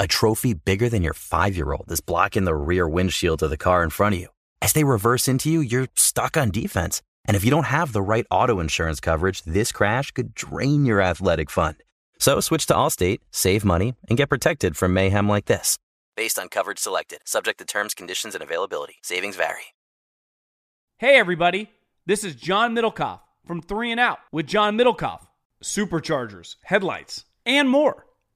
A trophy bigger than your five year old is blocking the rear windshield of the car in front of you. As they reverse into you, you're stuck on defense. And if you don't have the right auto insurance coverage, this crash could drain your athletic fund. So switch to Allstate, save money, and get protected from mayhem like this. Based on coverage selected, subject to terms, conditions, and availability. Savings vary. Hey, everybody. This is John Middlekauff from 3 and Out with John Middlekauff. Superchargers, headlights, and more.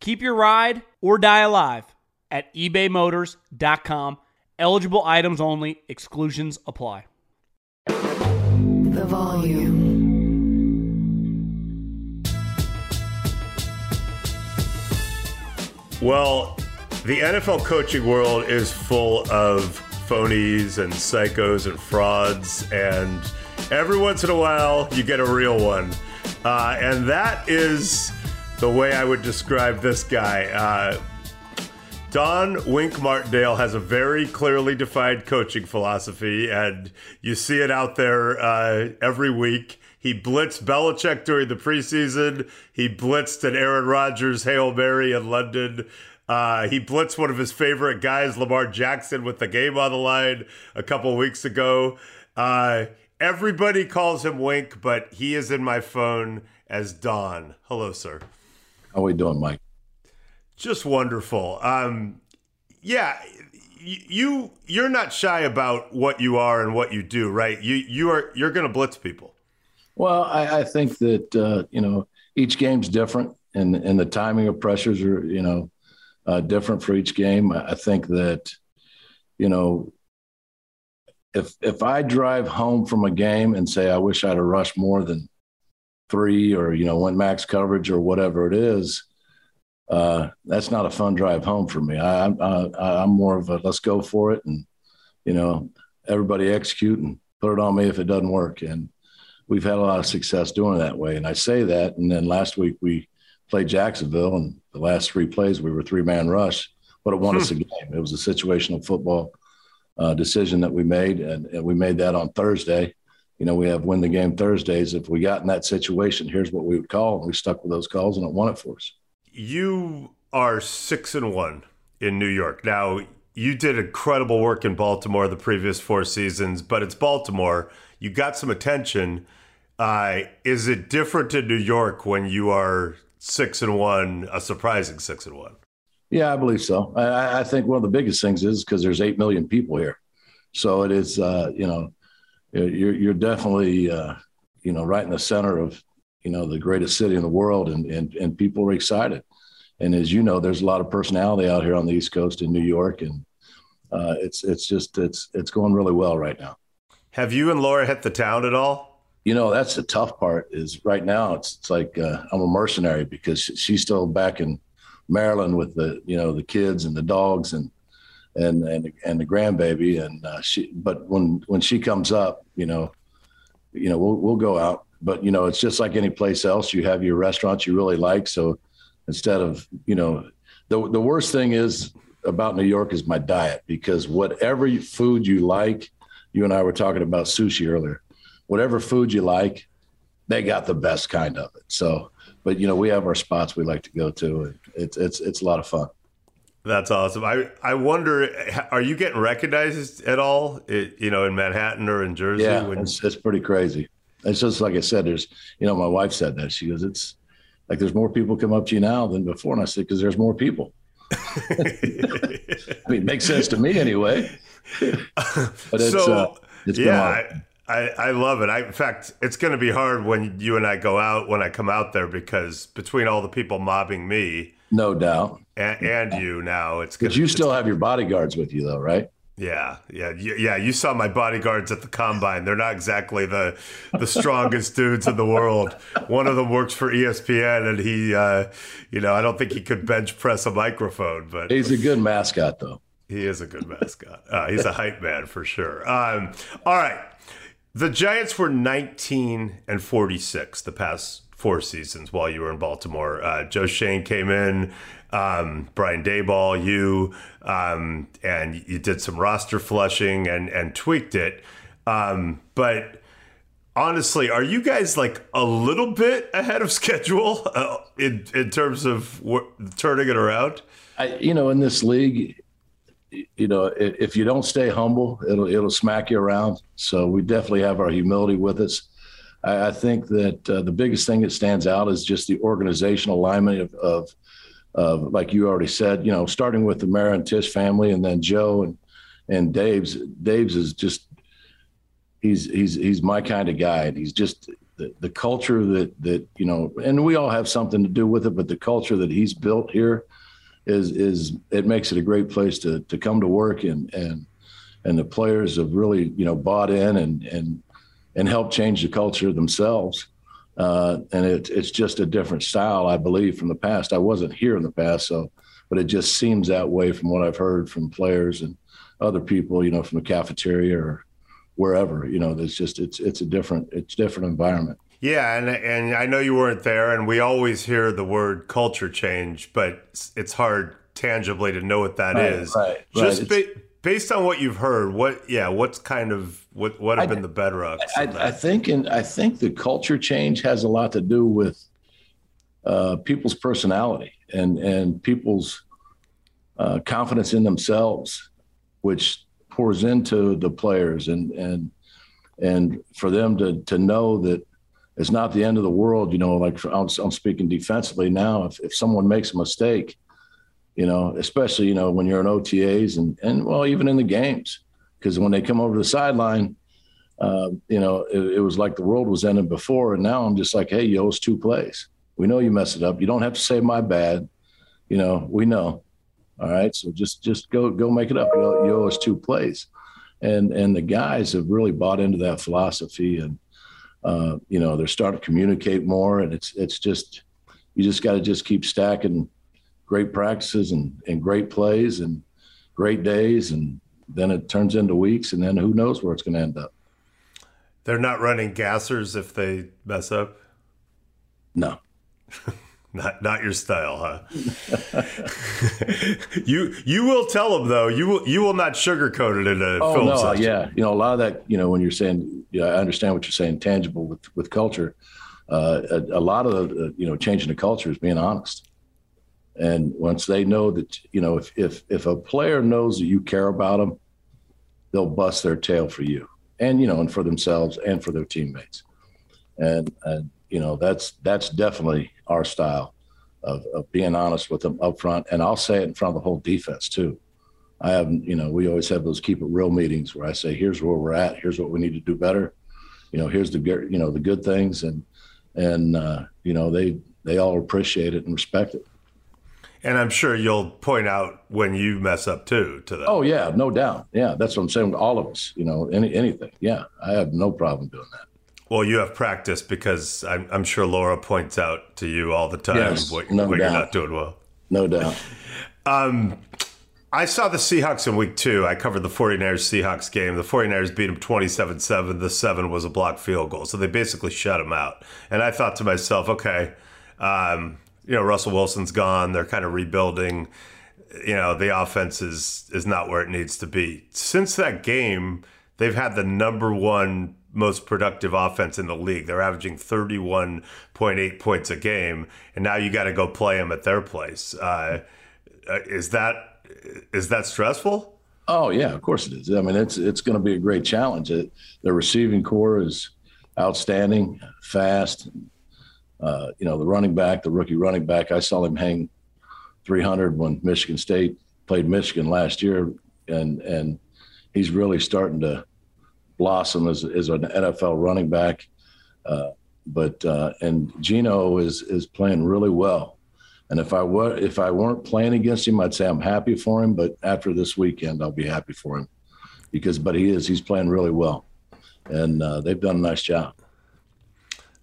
Keep your ride or die alive at ebaymotors.com. Eligible items only, exclusions apply. The volume. Well, the NFL coaching world is full of phonies and psychos and frauds, and every once in a while you get a real one. Uh, and that is the way I would describe this guy. Uh, Don Wink Martindale has a very clearly defined coaching philosophy, and you see it out there uh, every week. He blitzed Belichick during the preseason. He blitzed an Aaron Rodgers Hail Mary in London. Uh, he blitzed one of his favorite guys, Lamar Jackson, with the game on the line a couple weeks ago. Uh, everybody calls him Wink, but he is in my phone as Don. Hello, sir. How are we doing, Mike? Just wonderful. Um, yeah, you you're not shy about what you are and what you do, right? You you are you're going to blitz people. Well, I, I think that uh, you know each game's different, and and the timing of pressures are you know uh, different for each game. I I think that you know if if I drive home from a game and say I wish I'd have rushed more than three or you know went max coverage or whatever it is, uh, that's not a fun drive home for me. I, I I'm more of a let's go for it and you know everybody execute and put it on me if it doesn't work and we've had a lot of success doing it that way. And I say that. And then last week we played Jacksonville, and the last three plays we were three man rush, but it won us a game. It was a situational football uh, decision that we made, and, and we made that on Thursday. You know, we have win the game Thursdays. If we got in that situation, here's what we would call, and we stuck with those calls, and it won it for us. You are six and one in New York. Now you did incredible work in Baltimore the previous four seasons, but it's Baltimore. You got some attention. Uh, is it different in New York when you are six and one, a surprising six and one? Yeah, I believe so. I, I think one of the biggest things is because there's eight million people here, so it is. Uh, you know, you're you're definitely uh, you know right in the center of you know the greatest city in the world, and and and people are excited. And as you know, there's a lot of personality out here on the East Coast in New York, and uh, it's it's just it's it's going really well right now. Have you and Laura hit the town at all? You know, that's the tough part. Is right now it's, it's like uh, I'm a mercenary because she's still back in Maryland with the you know the kids and the dogs and and and and the grandbaby and uh, she. But when when she comes up, you know, you know we'll we'll go out. But you know, it's just like any place else. You have your restaurants you really like. So instead of you know, the the worst thing is about New York is my diet because whatever food you like, you and I were talking about sushi earlier. Whatever food you like, they got the best kind of it. So, but you know, we have our spots we like to go to. It's it's it's a lot of fun. That's awesome. I, I wonder, are you getting recognized at all, it, you know, in Manhattan or in Jersey? Yeah, when- it's, it's pretty crazy. It's just like I said. There's, you know, my wife said that. She goes, "It's like there's more people come up to you now than before," and I said, "Because there's more people." I mean, it makes sense to me anyway. but it's, so, uh, it's yeah, I, I, I love it. I, in fact, it's going to be hard when you and I go out when I come out there because between all the people mobbing me, no doubt, and, and you now, it's. Gonna, you still have your bodyguards with you, though, right? Yeah, yeah, yeah. You saw my bodyguards at the combine. They're not exactly the the strongest dudes in the world. One of them works for ESPN, and he, uh, you know, I don't think he could bench press a microphone, but he's a good mascot, though. He is a good mascot. Uh, he's a hype man for sure. Um, all right, the Giants were 19 and 46 the past four seasons while you were in Baltimore. Uh, Joe Schoen came in um, Brian Daboll, you, um, and you did some roster flushing and and tweaked it. Um, but honestly, are you guys like a little bit ahead of schedule uh, in in terms of turning it around? I, you know, in this league, you know, if you don't stay humble, it'll it'll smack you around. So we definitely have our humility with us. I, I think that uh, the biggest thing that stands out is just the organizational alignment of, of uh, like you already said, you know, starting with the Mara and Tisch family, and then Joe and and Dabes. Dabes is just he's he's he's my kind of guy, and he's just the, the culture that that you know, and we all have something to do with it, but the culture that he's built here is is it makes it a great place to to come to work, and and and the players have really you know bought in and and and help change the culture themselves. Uh, and it, it's just a different style, I believe, from the past. I wasn't here in the past, so, but it just seems that way from what I've heard from players and other people, you know, from the cafeteria or wherever. You know, it's just it's it's a different it's different environment. Yeah, and and I know you weren't there, and we always hear the word culture change, but it's hard tangibly to know what that right, is. Right, Just right. Ba- based on what you've heard, what yeah, what's kind of what what have I, been the bedrocks? I, I, think and I think the culture change has a lot to do with uh, people's personality and and people's uh, confidence in themselves, which pours into the players and and and for them to to know that it's not the end of the world. You know, like for, I'm, I'm speaking defensively now. If if someone makes a mistake you know, especially, you know, when you're in OTAs and, and well, even in the games, because when they come over the sideline, uh, you know, it, it, was like the world was ending before. And now I'm just like, hey, you owe us two plays. We know you messed it up. You don't have to say my bad. You know, we know. All right. So just, just go, go make it up. You owe, you owe us two plays. And, and the guys have really bought into that philosophy and, uh, you know, they're starting to communicate more and it's, it's just, you just got to just keep stacking great practices and, and great plays and great days. And then it turns into weeks. And then who knows where it's going to end up. They're not running gassers if they mess up? No. not not your style, huh? you you will tell them though. You will you will not sugarcoat it in a oh, film no, session. Yeah, you know a lot of that. You know when you're saying, yeah, I understand what you're saying. Tangible with with culture. Uh, a, a, lot of the, uh, you know changing the culture is being honest. And once they know that, you know, if, if, if a player knows that you care about them, they'll bust their tail for you and, you know, and for themselves and for their teammates. And, and you know, that's, that's definitely our style of, of being honest with them up front. And I'll say it in front of the whole defense too. I have, you know, we always have those keep it real meetings where I say, here's where we're at. Here's what we need to do better. You know, here's the good, you know, the good things. And, and, uh, you know, they, they all appreciate it and respect it. And I'm sure you'll point out when you mess up too to them. Oh yeah, no doubt. Yeah, that's what I'm saying. All of us, you know, any anything. Yeah, I have no problem doing that. Well, you have practice because I'm, I'm sure Laura points out to you all the time yes, what, no what you're not doing well. No doubt. um, I saw the Seahawks in week two. I covered the 49ers Seahawks game. The 49ers beat them 27 7. The seven was a blocked field goal. So they basically shut them out. And I thought to myself, okay, um, you know, Russell Wilson's gone. They're kind of rebuilding. You know, the offense is is not where it needs to be. Since that game, they've had the number one most productive offense in the league. They're averaging 31.8 points a game, and now you got to go play them at their place. Uh, uh, is that is that stressful? Oh yeah, of course it is. I mean, it's it's going to be a great challenge. It, the receiving corps is outstanding, fast. Uh, you know, the running back, the rookie running back, I saw him hang 300 when Michigan State played Michigan last year, and and he's really starting to blossom as, as an NFL running back. Uh, but uh, and Geno is is playing really well. And if I were if I weren't playing against him, I'd say I'm happy for him. But after this weekend, I'll be happy for him because but he is he's playing really well, and uh, they've done a nice job.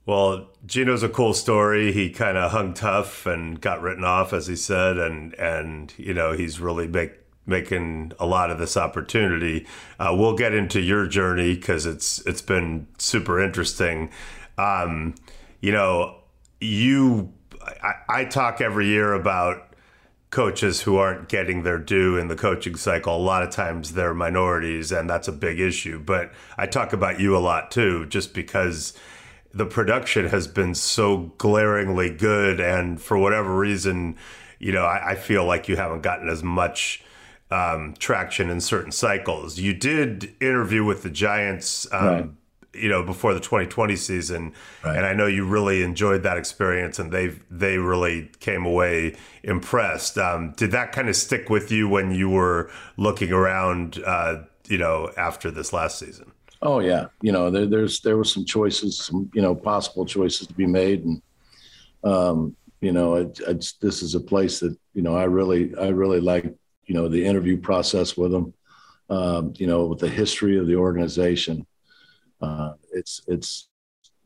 Well, Geno's a cool story. He kind of hung tough and got written off, as he said, and and you know he's really making a lot of this opportunity. Uh, we'll get into your journey because it's it's been super interesting. Um, you know, you I, I talk every year about coaches who aren't getting their due in the coaching cycle. A lot of times they're minorities, and that's a big issue. But I talk about you a lot too, just because the production has been so glaringly good, and for whatever reason, you know, I, I feel like you haven't gotten as much um, traction in certain cycles. You did interview with the Giants. Um, right you know before the 2020 season right. and i know you really enjoyed that experience and they they really came away impressed um, did that kind of stick with you when you were looking around uh, you know after this last season oh yeah. You know there, there's there were some choices some you know possible choices to be made. And um, you know it, it's, this is a place that you know i really i really like you know the interview process with them. Um, you know with the history of the organization uh, it's it's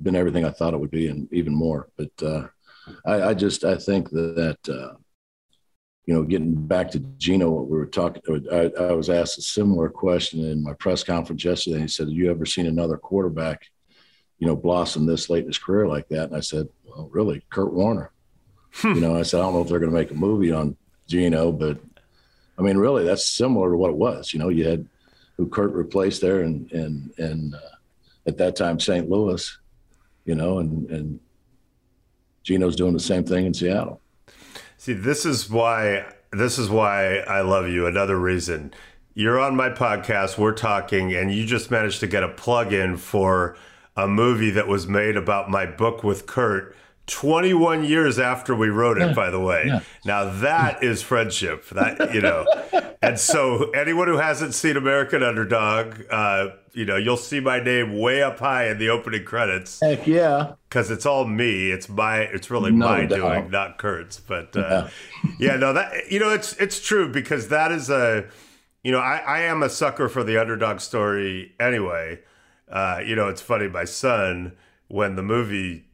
been everything I thought it would be and even more. But uh, I, I, just I think that, that uh, you know getting back to Geno, what we were talking, I, I, was asked a similar question in my press conference yesterday. And He said, "Have you ever seen another quarterback, you know, blossom this late in his career like that?" And I said, "Well, really, Kurt Warner." Hmm. you know, I said, "I don't know if they're going to make a movie on Geno, but." I mean, really, that's similar to what it was. You know, you had who Kurt replaced there, and and and uh, at that time St. Louis, you know, and and Geno's doing the same thing in Seattle. See, this is why this is why I love you. Another reason you're on my podcast, we're talking, and you just managed to get a plug in for a movie that was made about my book with Kurt 21 years after we wrote it, yeah. by the way. Yeah. Now that is friendship. That you know, and so anyone who hasn't seen American Underdog, uh, you know, you'll see my name way up high in the opening credits. Heck yeah, because it's all me. It's my. It's really no my doubt. doing, not Kurt's. But uh, yeah. yeah, no, that you know, it's it's true because that is a, you know, I I am a sucker for the underdog story anyway. Uh, you know, it's funny. My son, when the movie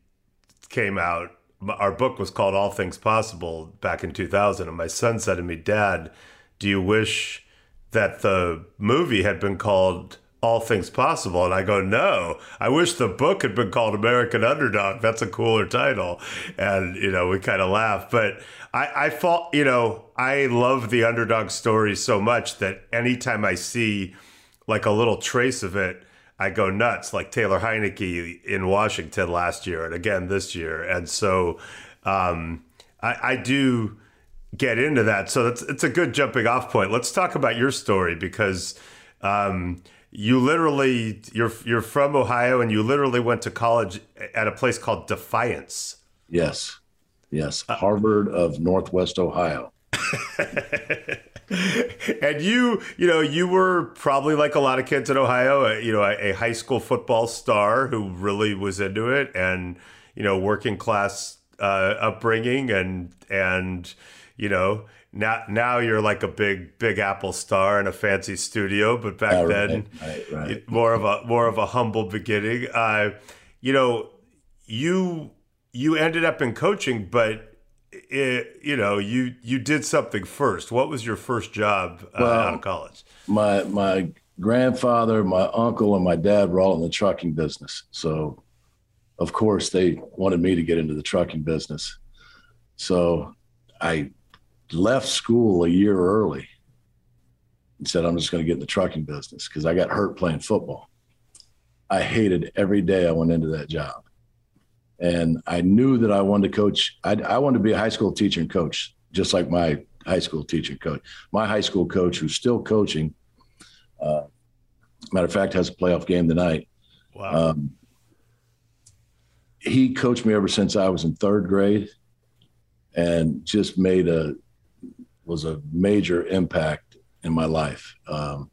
came out, our book was called All Things Possible back in 2000. And my son said to me, Dad, do you wish that the movie had been called All Things Possible? And I go, No, I wish the book had been called American Underdog. That's a cooler title. And, you know, we kind of laugh. But I, I thought, you know, I love the underdog story so much that anytime I see like a little trace of it, I go nuts, like Taylor Heinicke in Washington last year and again this year. And so um, I, I, do get into that. So that's it's a good jumping off point. Let's talk about your story because um, you literally you're you're from Ohio and you literally went to college at a place called Defiance. Yes, yes, uh, Harvard of Northwest Ohio. and you, you know, you were probably like a lot of kids in Ohio, a, you know, a, a, high school football star who really was into it, and you know, working class uh, upbringing, and and you know, now now you're like a big big Apple star in a fancy studio, but back oh, then, right, right. more of a more of a humble beginning. Uh, you know, you you ended up in coaching, but it, you know, you you did something first. What was your first job uh, well, out of college? My my grandfather, my uncle, and my dad were all in the trucking business. So, of course, they wanted me to get into the trucking business. So, I left school a year early and said, "I'm just going to get in the trucking business" because I got hurt playing football. I hated every day I went into that job and I knew that I wanted to coach. I, I wanted to be a high school teacher and coach, just like my high school teacher coach. My high school coach, who's still coaching, uh, matter of fact, has a playoff game tonight. Wow. Um, he coached me ever since I was in third grade, and just made a was a major impact in my life. Um,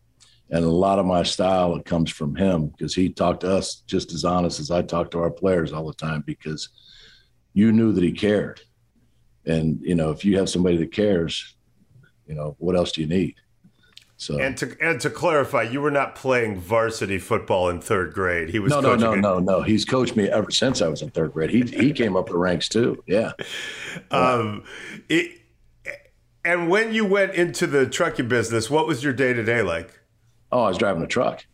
and a lot of my style it comes from him because he talked to us just as honest as I talk to our players all the time because you knew that he cared. And you know, if you have somebody that cares, you know, what else do you need? So And to and to clarify, you were not playing varsity football in third grade. He was no, no, no, no, no. He's coached me ever since I was in third grade. He he came up the ranks too. Yeah. Um, it, and when you went into the trucking business, what was your day to day like? Oh, I was driving a truck.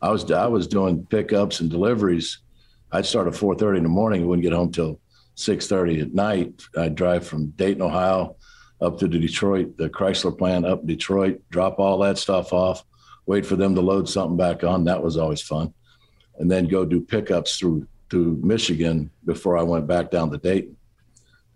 I was I was doing pickups and deliveries. I'd start at four thirty in the morning. I Wouldn't get home till six thirty at night. I'd drive from Dayton, Ohio, up to the Detroit, the Chrysler plant up in Detroit. Drop all that stuff off. Wait for them to load something back on. That was always fun. And then go do pickups through through Michigan before I went back down to Dayton.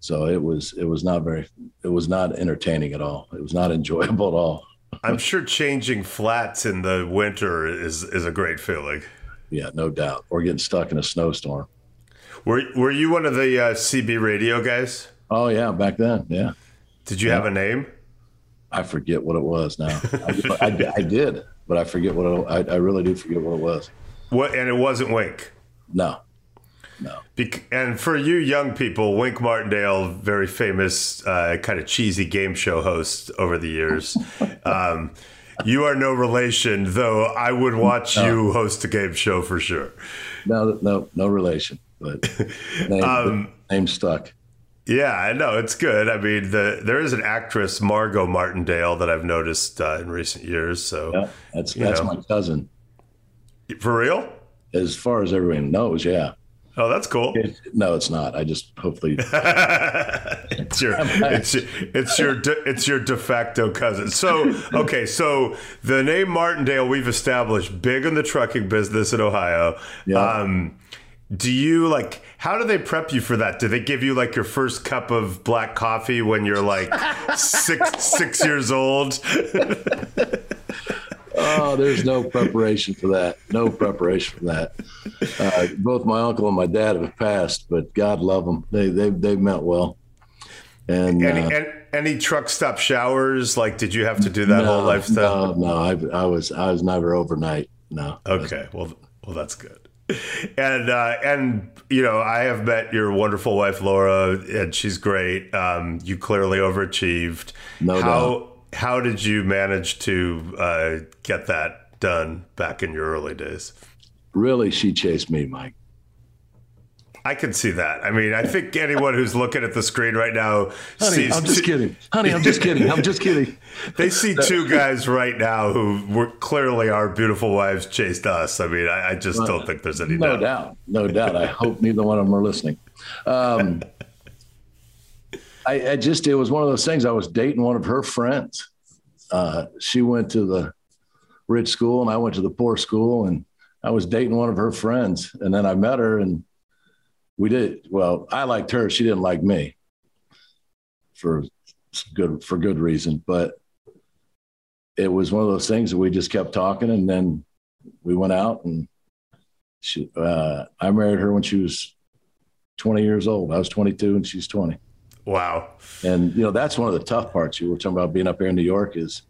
So it was it was not very it was not entertaining at all. It was not enjoyable at all. I'm sure changing flats in the winter is is a great feeling. Yeah, no doubt. Or getting stuck in a snowstorm. Were were you one of the uh, CB radio guys? Oh yeah, back then, yeah. Did you have a name? I forget what it was now. I, I, I did, but I forget what it, I, I really do forget what it was. What? And it wasn't Wink. No, no. Bec- and for you young people, Wink Martindale, very famous, uh, kind of cheesy game show host over the years. um, you are no relation, though. I would watch you host a game show for sure. No, no, no relation, but name, Um, name stuck. Yeah, I know it's good. I mean, the there is an actress Margo Martindale that I've noticed uh, in recent years. So, Yeah, that's that's know. my cousin. for real? As far as everyone knows, yeah. Oh, that's cool. It- no, it's not. I just hopefully. it's your it's your it's your de, it's your de facto cousin. So okay, so the name Martindale we've established big in the trucking business in Ohio. Yeah. Um, do you like? How do they prep you for that? Do they give you like your first cup of black coffee when you're like six six years old? oh, there's no preparation for that. No preparation for that. Uh, both my uncle and my dad have passed, but God love them. They they they meant well. And, Any, uh, and, any truck stop showers? Like, did you have to do that whole no, lifestyle? No, no, I, I was I was never overnight. No. Okay, well, well, that's good. And uh, and you know, I have met your wonderful wife Laura, and she's great. Um, you clearly overachieved. No how doubt. How did you manage to uh, get that done back in your early days? Really, she chased me, Mike. I can see that. I mean, I think anyone who's looking at the screen right now Honey, sees I'm just two- kidding. Honey, I'm just kidding. I'm just kidding. They see two guys right now who were clearly our beautiful wives chased us. I mean, I, I just don't think there's any doubt. No doubt. doubt. No doubt. I hope neither one of them are listening. Um, I, I just, it was one of those things. I was dating one of her friends. Uh, she went to the rich school and I went to the poor school and I was dating one of her friends. And then I met her and we did, well, I liked her. She didn't like me for good, for good reason. But it was one of those things that we just kept talking and then we went out and she uh, I married her when she was 20 years old. I was 22 and she's 20. Wow. And you know that's one of the tough parts. You were talking about being up here in New York. Is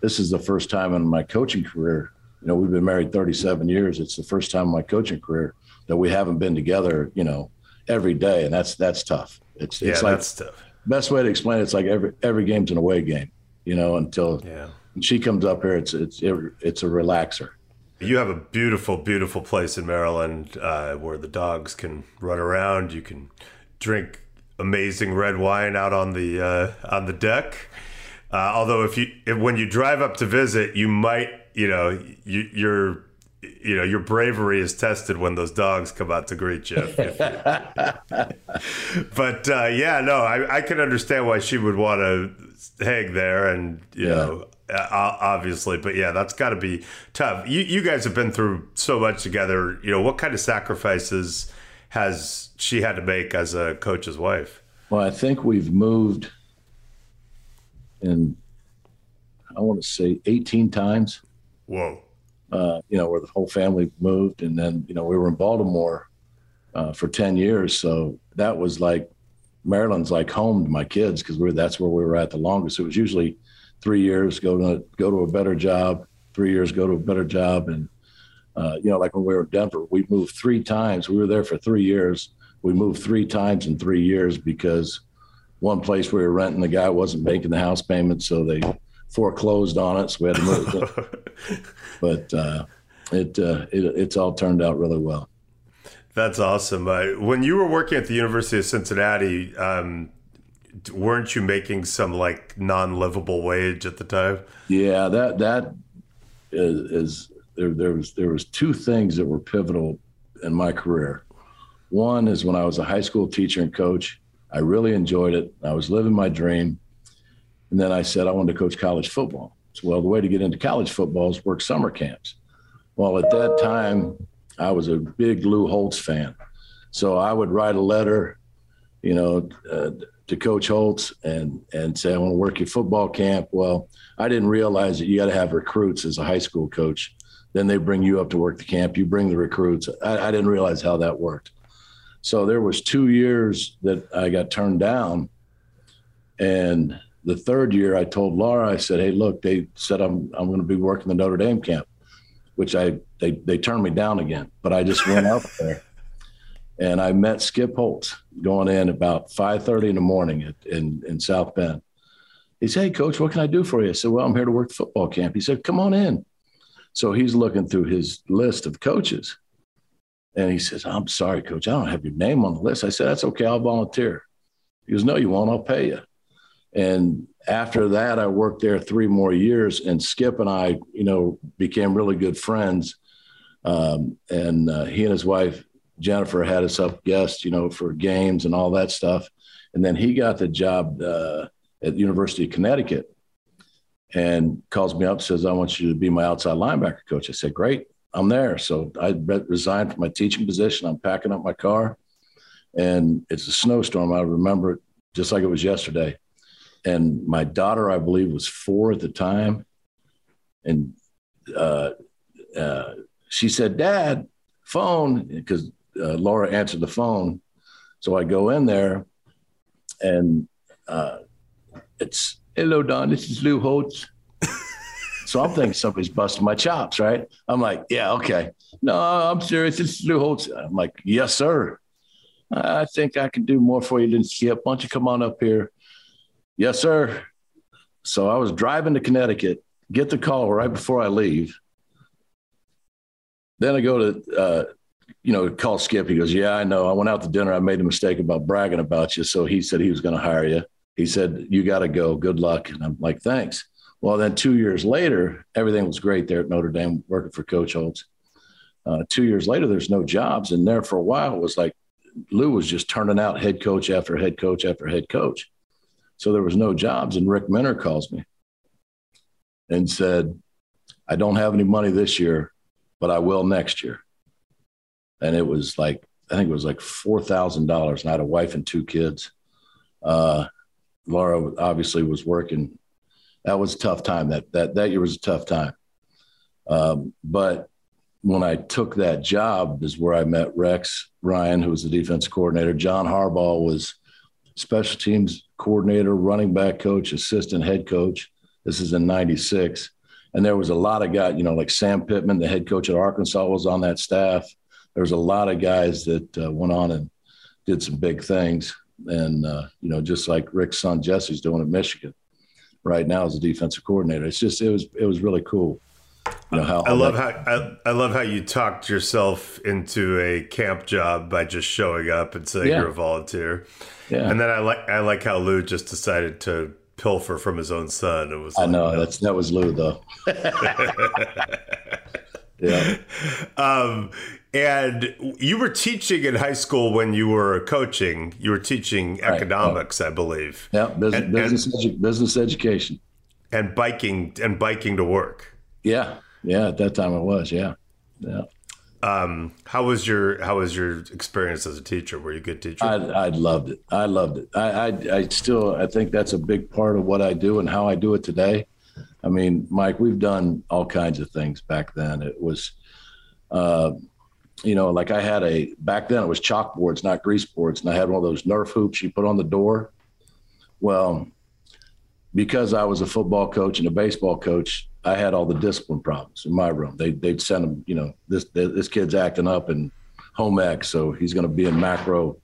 this is the first time in my coaching career? You know, we've been married 37 years. It's the first time in my coaching career that we haven't been together. You know, every day, and that's that's tough. It's Yeah, it's like that's tough. best way to explain it, it's like every every game's an away game. You know, until Yeah. she comes up here, it's it's it's a relaxer. You have a beautiful, beautiful place in Maryland uh, where the dogs can run around. You can drink amazing red wine out on the uh, on the deck. Uh, although, if you if, when you drive up to visit, you might you know you, your you know your bravery is tested when those dogs come out to greet you. But uh, yeah, no, I, I can understand why she would want to hang there, and you Yeah. know, uh, obviously. But yeah, that's got to be tough. You you guys have been through so much together. You know, what kind of sacrifices has she had to make as a coach's wife? Well, I think we've moved in, I want to say 18 times, Whoa. uh, you know, where the whole family moved. And then, you know, we were in Baltimore uh, for 10 years. So that was like Maryland's like home to my kids because we're that's where we were at the longest. It was usually three years, go to go to a better job, three years, go to a better job. And uh, you know, like when we were in Denver, we moved three times. We were there for three years. We moved three times in three years because one place we were renting, the guy wasn't making the house payment, so they foreclosed on it. So we had to move. but uh, it, uh, it it's all turned out really well. That's awesome. Uh, when you were working at the University of Cincinnati, um, weren't you making some like non-livable wage at the time? Yeah, that that is, is there. There was there was two things that were pivotal in my career. One is when I was a high school teacher and coach. I really enjoyed it. I was living my dream, and then I said I wanted to coach college football. So, well, the way to get into college football is work summer camps. Well, at that time, I was a big Lou Holtz fan. So I would write a letter, you know, uh, to Coach Holtz and and say I want to work your football camp. Well, I didn't realize that you got to have recruits as a high school coach. Then they bring you up to work the camp. You bring the recruits. I, I didn't realize how that worked. So there was two years that I got turned down, and the third year I told Laura, I said, "Hey, look, they said I'm I'm going to be working the Notre Dame camp." which I they they turned me down again. But I just went out there, and I met Skip Holtz going in about five thirty in the morning at, in in South Bend. He said, "Hey, coach, what can I do for you?" I said, "Well, I'm here to work the football camp." He said, "Come on in." So he's looking through his list of coaches, and he says, "I'm sorry, coach, I don't have your name on the list." I said, "That's okay, I'll volunteer." He goes, "No, you won't. I'll pay you." And after that, I worked there three more years, and Skip and I, you know, became really good friends. Um, and uh, he and his wife Jennifer had us up guests, you know, for games and all that stuff. And then he got the job uh, at University of Connecticut, and calls me up, says, "I want you to be my outside linebacker coach." I said, "Great, I'm there." So I resigned from my teaching position. I'm packing up my car, and it's a snowstorm. I remember it just like it was yesterday and my daughter, I believe, was four at the time, and uh, uh, she said, "Dad, phone," because uh, Laura answered the phone. So I go in there, and uh, it's hello, Don. This is Lou Holtz. so I'm thinking somebody's busting my chops, right? I'm like, yeah, okay. No, I'm serious. This is Lou Holtz. I'm like, yes, sir. I think I can do more for you than Skip. Why don't you come on up here? Yes, sir. So I was driving to Connecticut, get the call right before I leave. Then I go to, uh, you know, call Skip. He goes, Yeah, I know. I went out to dinner. I made a mistake about bragging about you. So he said he was going to hire you. He said, You got to go. Good luck. And I'm like, Thanks. Well, then two years later, everything was great there at Notre Dame, working for Coach Holtz. Uh, two years later, there's no jobs. And there for a while, it was like Lou was just turning out head coach after head coach after head coach. So there was no jobs. And Rick Minter calls me and said, I don't have any money this year, but I will next year. And it was like, I think it was like $4,000. And I had a wife and two kids. Uh, Laura obviously was working. That was a tough time. That, that, that year was a tough time. Um, but when I took that job is where I met Rex Ryan, who was the defense coordinator. John Harbaugh was special teams coordinator, running back coach, assistant head coach. This is in 96. And there was a lot of guys, you know, like Sam Pittman, the head coach at Arkansas, was on that staff. There was a lot of guys that uh, went on and did some big things. And, uh, you know, just like Rick's son Jesse's doing at Michigan right now as a defensive coordinator. It's just, it was, it was really cool. You know, how, I love how I, I, love how you talked yourself into a camp job by just showing up and saying yeah. you're a volunteer. Yeah. And then I like I like how Lou just decided to pilfer from his own son. It was I know no. that's that was Lou though. yeah. Um, and you were teaching in high school when you were coaching. You were teaching right. economics, I believe. Yeah, business and, business, and, edu- business education, and biking and biking to work. Yeah, yeah. At that time, it was. Yeah, yeah. Um, how was your How was your experience as a teacher? Were you a good teacher? I, I loved it. I loved it. I, I, I still I think that's a big part of what I do and how I do it today. I mean, Mike, we've done all kinds of things back then. It was, uh, you know, like I had a back then it was chalkboards, not grease boards, and I had one of those Nerf hoops you put on the door. Well, because I was a football coach and a baseball coach, I had all the discipline problems in my room. They they'd send them, you know, this this kid's acting up in home ec, so he's going to be in macro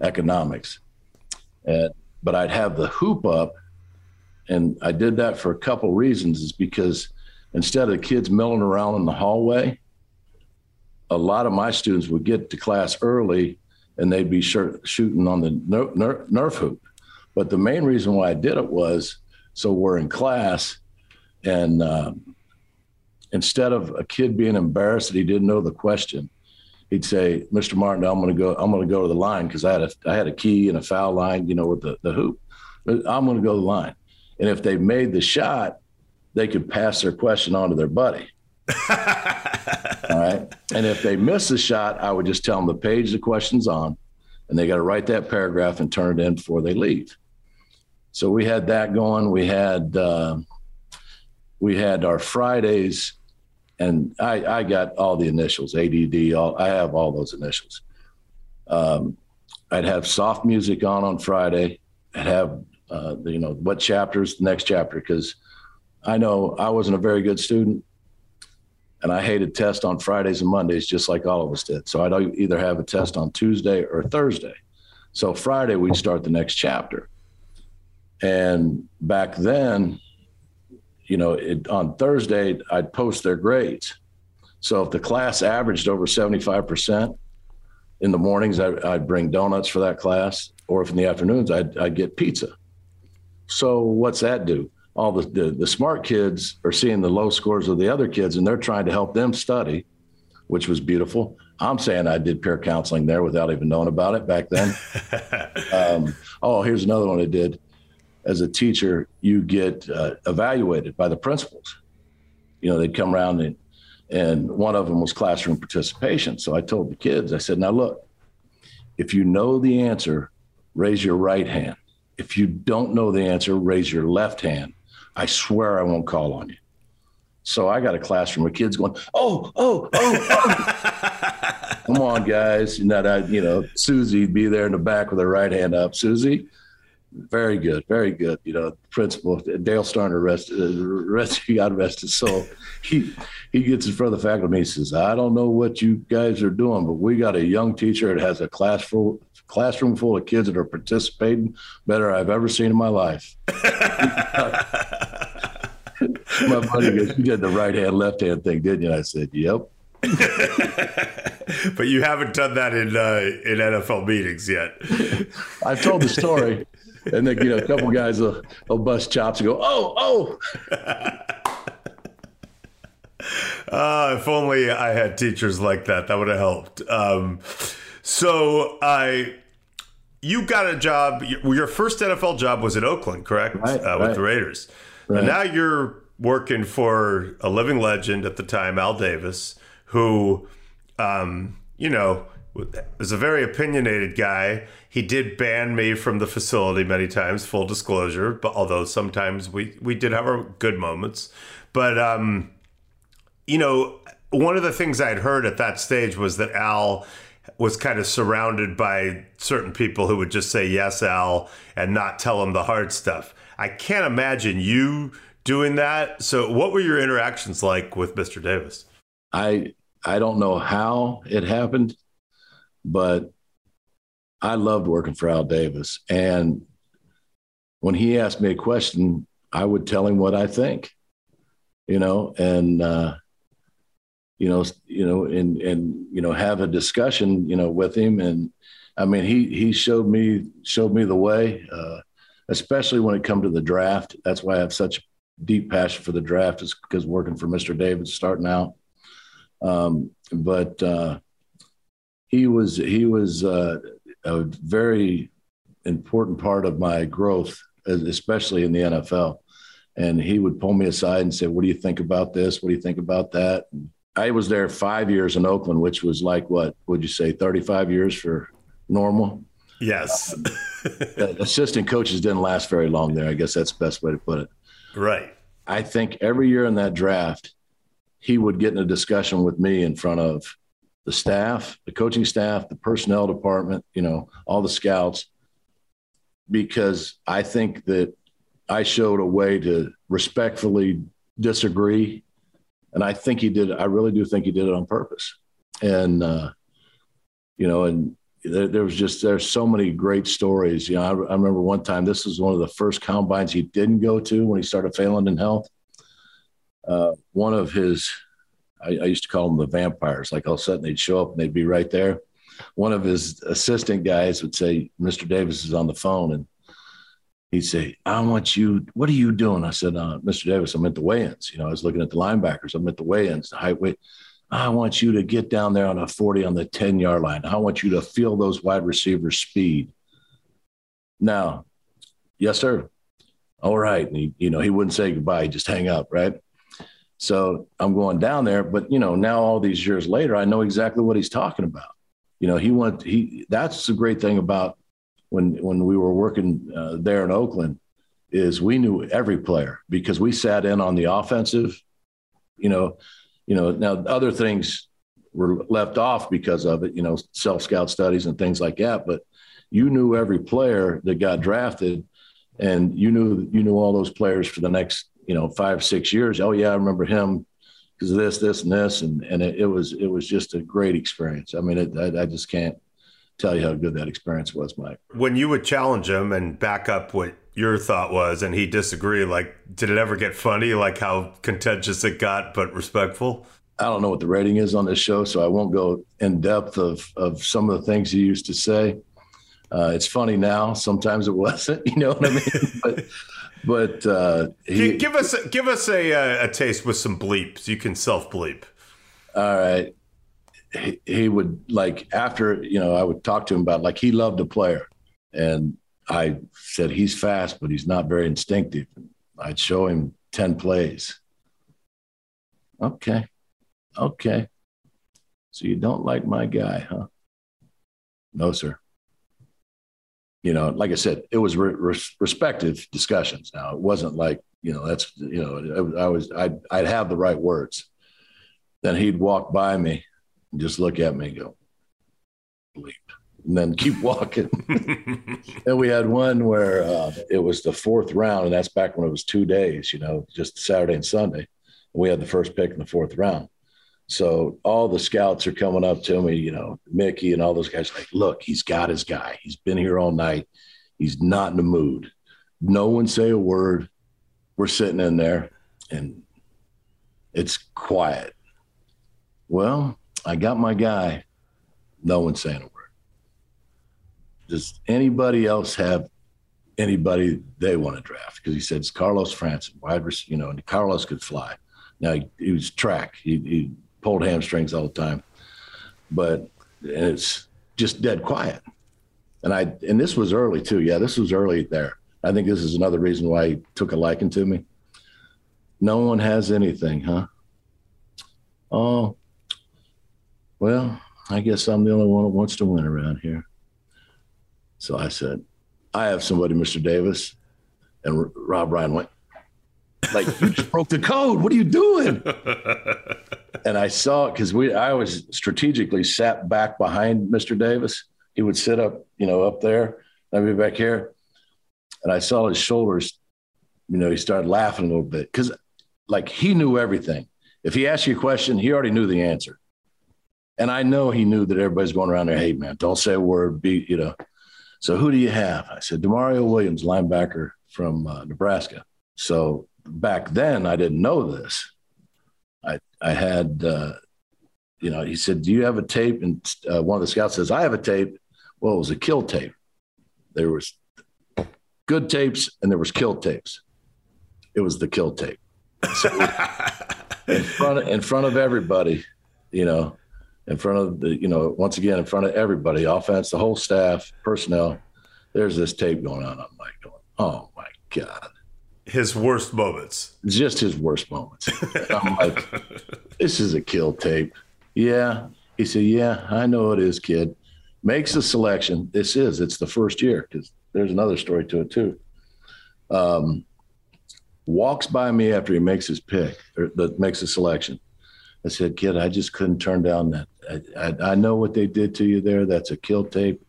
economics. And but I'd have the hoop up, and I did that for a couple reasons. Is because instead of kids milling around in the hallway, a lot of my students would get to class early and they'd be shooting on the Nerf, Nerf hoop. But the main reason why I did it was so we're in class and uh, instead of a kid being embarrassed that he didn't know the question, he'd say, "Mr. Martin, I'm going to go. I'm going to go to the line because I had a I had a key and a foul line, you know, with the the hoop. I'm going to go to the line, and if they made the shot, they could pass their question on to their buddy. All right. And if they miss the shot, I would just tell them the page the question's on, and they got to write that paragraph and turn it in before they leave. So we had that going. We had uh, we had our Fridays, and I, I got all the initials, ADD. All I have all those initials. Um, I'd have soft music on on Friday. I'd have uh, you know what chapters the next chapter because I know I wasn't a very good student and I hated tests on Fridays and Mondays, just like all of us did. So I'd either have a test on Tuesday or Thursday. So Friday, we'd start the next chapter. And back then, you know, it, on Thursday, I'd post their grades. So if the class averaged over 75%, in the mornings, I, would bring donuts for that class, or if in the afternoons, I'd, I'd get pizza. So what's that do? All the, the, the smart kids are seeing the low scores of the other kids and they're trying to help them study, which was beautiful. I'm saying I did peer counseling there without even knowing about it back then. um, oh, here's another one I did. As a teacher, you get uh, evaluated by the principals. You know, they'd come around and, and one of them was classroom participation. So I told the kids, I said, now look, if you know the answer, raise your right hand. If you don't know the answer, raise your left hand. I swear I won't call on you. So I got a classroom of kids going, oh, oh, oh, oh. come on, guys. That I, you know, Susie be there in the back with her right hand up. Susie, very good, very good. You know, principal Dale Starner arrested, uh, he got arrested. So he he gets in front of the faculty. And he says, "I don't know what you guys are doing, but we got a young teacher that has a class full classroom full of kids that are participating better I've ever seen in my life." my buddy goes, "You did the right hand, left hand thing, didn't you?" I said, "Yep." but you haven't done that in uh, in NFL meetings yet. I've told the story, and then you know a couple guys will, will bust chops and go, "Oh, oh." Uh, if only I had teachers like that, that would have helped. Um, so I, you got a job. Your first NFL job was in Oakland, correct? Right, uh, with right. the Raiders. Right. And now you're working for a living legend at the time, Al Davis, who, um, you know, was a very opinionated guy. He did ban me from the facility many times, full disclosure, but although sometimes we, we did have our good moments. But, um, you know, one of the things I'd heard at that stage was that Al was kind of surrounded by certain people who would just say, yes, Al, and not tell him the hard stuff. I can't imagine you doing that. So, what were your interactions like with Mr. Davis? I I don't know how it happened, but I loved working for Al Davis, and when he asked me a question, I would tell him what I think, you know, and uh, you know, you know, and and you know, have a discussion, you know, with him, and I mean, he he showed me showed me the way. Uh, especially when it come to the draft. That's why I have such deep passion for the draft is because working for Mr. Davis starting out. Um, but uh, he was he was uh, a very important part of my growth, especially in the NFL. And he would pull me aside and say, "What do you think about this? What do you think about that?" And I was there five years in Oakland, which was like what would you say, thirty-five years for normal? Yes. assistant coaches didn't last very long there. I guess that's the best way to put it. Right. I think every year in that draft, he would get in a discussion with me in front of the staff, the coaching staff, the personnel department, you know, all the scouts, because I think that I showed a way to respectfully disagree. And I think he did, I really do think he did it on purpose. And, uh, you know, and there, there, was just, there's so many great stories. You know, I, I remember one time, this was one of the first combines he didn't go to when he started failing in health. Uh, one of his, I, I, used to call them the vampires. Like all of a sudden they'd show up and they'd be right there. One of his assistant guys would say, Mr. Davis is on the phone. And he'd say, I want you, what are you doing? I said, uh, Mr. Davis, I'm at the weigh-ins. You know, I was looking at the linebackers. I'm at the weigh-ins, the height weight. I want you to get down there on a 40 on the 10 yard line. I want you to feel those wide receivers speed. Now, yes, sir. All right. And he, you know, he wouldn't say goodbye, just hang up, right? So I'm going down there, but you know, now all these years later, I know exactly what he's talking about. You know, he went, he, that's the great thing about when, when we were working uh, there in Oakland is we knew every player because we sat in on the offensive, you know, you know, now other things were left off because of it, you know, self scout studies and things like that. But you knew every player that got drafted and you knew, you knew all those players for the next you know five six years. Oh yeah i remember him because of this this and this. And and it, it, was it was just a great experience. I mean it, I, I just can't tell you how good that experience was mike. When you would challenge him and back up what your thought was and he disagreed like did it ever get funny like how contentious it got but respectful i don't know what the rating is on this show so i won't go in depth of of some of the things he used to say uh, it's funny now sometimes it wasn't you know what i mean but but uh, he, give us give us a, a taste with some bleeps. You can self bleep. All right. He, he, would like after you know I would talk to him about like he loved a player, and I said he's fast, but he's not very instinctive. I'd show him ten plays. Okay, okay. So you don't like my guy, huh? No, sir you know, like I said, it was re- re- respective discussions. Now it wasn't like, you know, that's, you know, I was, I'd, I'd have the right words. Then he'd walk by me and just look at me and go, bleep, and then keep walking. and we had one where uh, it was the fourth round, and that's back when it was two days, you know, just Saturday and Sunday. And we had the first pick in the fourth round. So all the scouts are coming up to me, you know, Mickey and all those guys, like, look, he's got his guy. He's been here all night. He's not in the mood. No one say a word. We're sitting in there and it's quiet. Well, I got my guy. No one saying a word. Does anybody else have anybody they want to draft? Because he said it's Carlos Francis, wide receiver, you know, and Carlos could fly. Now he, he was track. He, he pulled hamstrings all the time. But it's just dead quiet. And I and this was early too. Yeah, this was early there. I think this is another reason why he took a liking to me. No one has anything, huh? Oh, well, I guess I'm the only one that wants to win around here. So I said, I have somebody, Mr. Davis. And Rob Ryan went, like, you just broke the code. What are you doing? and I saw it because we I always strategically sat back behind Mr. Davis. He would sit up, you know, up there. I'd be back here. And I saw his shoulders, you know, he started laughing a little bit because like he knew everything. If he asked you a question, he already knew the answer. And I know he knew that everybody's going around there, hey man, don't say a word, be, you know. So who do you have? I said, Demorrio Williams, linebacker from uh, Nebraska. So back then I didn't know this. I I had, uh, you know, he said, "Do you have a tape?" And uh, one of the scouts says, "I have a tape." Well, it was a kill tape. There was good tapes and there was kill tapes. It was the kill tape. So in front of, in front of everybody, you know, in front of the, you know, once again in front of everybody, offense, the whole staff, personnel. There's this tape going on. I'm like, going, oh my god his worst moments. Just his worst moments. I'm like, this is a kill tape. Yeah. He said, Yeah, I know it is, kid. Makes a selection. This is, it's the first year because there's another story to it too. Um, walks by me after he makes his pick or that makes a selection. I said, kid, I just couldn't turn down that I, I, I know what they did to you there. That's a kill tape.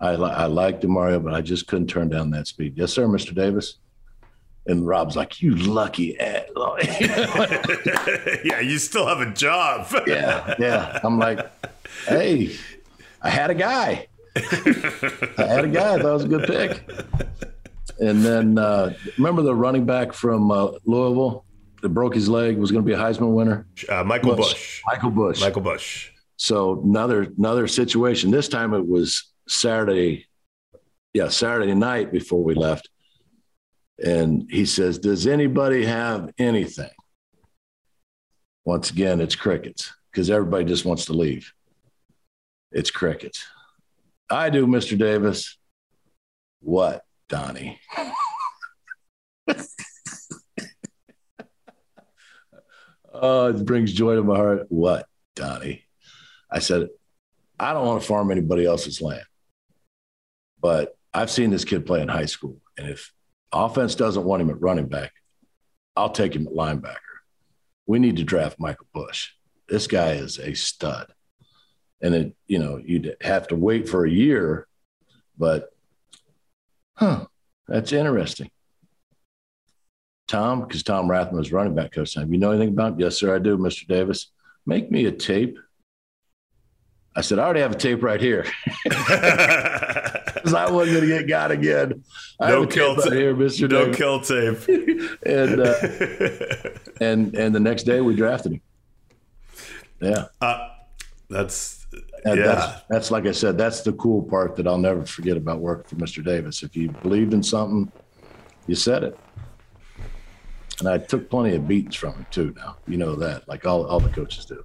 I, li- I liked Demorrio, but I just couldn't turn down that speed. Yes, sir, Mr. Davis. And Rob's like, "You lucky ass." yeah, you still have a job. yeah, yeah. I'm like, "Hey, I had a guy. I had a guy. That was a good pick." And then uh, remember the running back from uh, Louisville that broke his leg was going to be a Heisman winner. Uh, Michael Bush. Michael Bush. Michael Bush. So another another situation. This time it was Saturday, yeah, Saturday night before we left. And he says, Does anybody have anything? Once again, it's crickets because everybody just wants to leave. It's crickets. I do, Mr. Davis. What, Donnie? oh, it brings joy to my heart. What, Donnie? I said, I don't want to farm anybody else's land. But I've seen this kid play in high school. And if offense doesn't want him at running back, I'll take him at linebacker. We need to draft Michael Bush. This guy is a stud. And it, you know, you'd have to wait for a year, but huh, that's interesting. Tom, because Tom Rathman was running back coach time. You know anything about him? Yes, sir, I do, Mr. Davis. Make me a tape. I said, I already have a tape right here. Because I wasn't going to get got again. I no kill tape right here, Mr. No Davis. kill tape. and uh, and and the next day we drafted him. Yeah, Uh, that's and yeah. that's that's like I said, that's the cool part that I'll never forget about working for Mr. Davis. If you believed in something, you said it. And I took plenty of beatings from him too. Now you know that, like all all the coaches do.